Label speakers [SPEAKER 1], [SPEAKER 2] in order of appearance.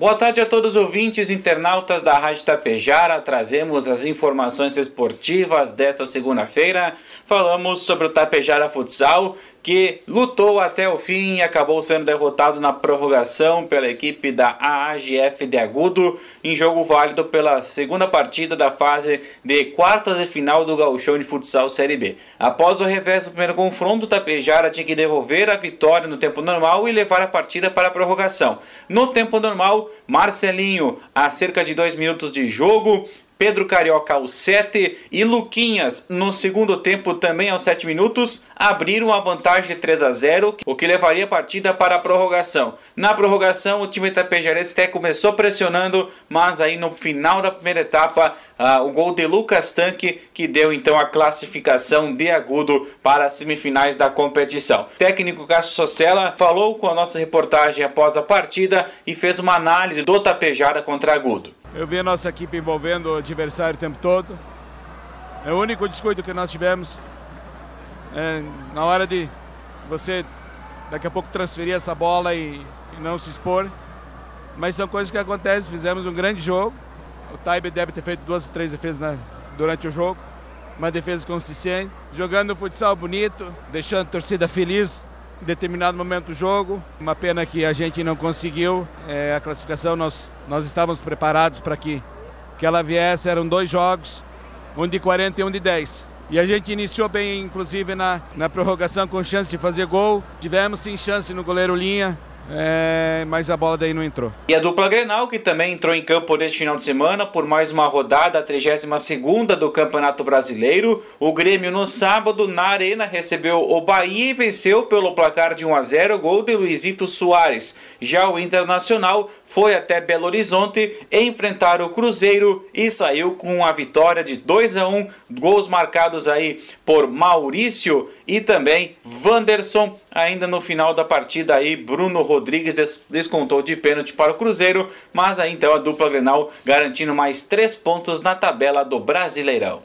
[SPEAKER 1] Boa tarde a todos os ouvintes internautas da Rádio Tapejara. Trazemos as informações esportivas desta segunda-feira. Falamos sobre o Tapejara Futsal, que lutou até o fim e acabou sendo derrotado na prorrogação pela equipe da AAGF de Agudo, em jogo válido pela segunda partida da fase de quartas e final do Gauchão de Futsal Série B. Após o revés do primeiro confronto, Tapejara tinha que devolver a vitória no tempo normal e levar a partida para a prorrogação. No tempo normal, Marcelinho, a cerca de dois minutos de jogo, Pedro Carioca aos 7 e Luquinhas no segundo tempo também aos 7 minutos abriram a vantagem de 3 a 0, o que levaria a partida para a prorrogação. Na prorrogação, o time itapejarense até começou pressionando, mas aí no final da primeira etapa, uh, o gol de Lucas Tanque que deu então a classificação de agudo para as semifinais da competição. O técnico Cássio Socella falou com a nossa reportagem após a partida e fez uma análise do Tapejara contra agudo.
[SPEAKER 2] Eu vi a nossa equipe envolvendo o adversário o tempo todo. É o único descuido que nós tivemos é, na hora de você daqui a pouco transferir essa bola e, e, não se expor. Mas são coisas que acontecem. Fizemos um grande jogo. O Taibe deve ter feito duas ou três defesas né, durante o jogo. Uma defesa consistente. Jogando futsal bonito, deixando a torcida feliz em determinado momento do jogo. Uma pena que a gente não conseguiu é, a classificação. Nós, nós estávamos preparados para que, que ela viesse. Eram dois jogos, um de 40 e um de 10. E a gente iniciou bem, inclusive, na, na prorrogação com chance de fazer gol. Tivemos sim chance no goleiro Linha, é, mas a bola daí não entrou.
[SPEAKER 1] E a dupla Grenal, que também entrou em campo neste final de semana por mais uma rodada, a 32 do Campeonato Brasileiro. O Grêmio no sábado, na Arena, recebeu o Bahia e venceu pelo placar de 1 a 0 gol de Luizito Soares. Já o Internacional foi até Belo Horizonte enfrentar o Cruzeiro e saiu com a vitória de 2 a 1 gols marcados aí por Maurício e também Wanderson. Ainda no final da partida aí, Bruno Rodrigues descontou de pênalti para o Cruzeiro, mas aí então a dupla Grenal garantindo mais três pontos na tabela do Brasileirão.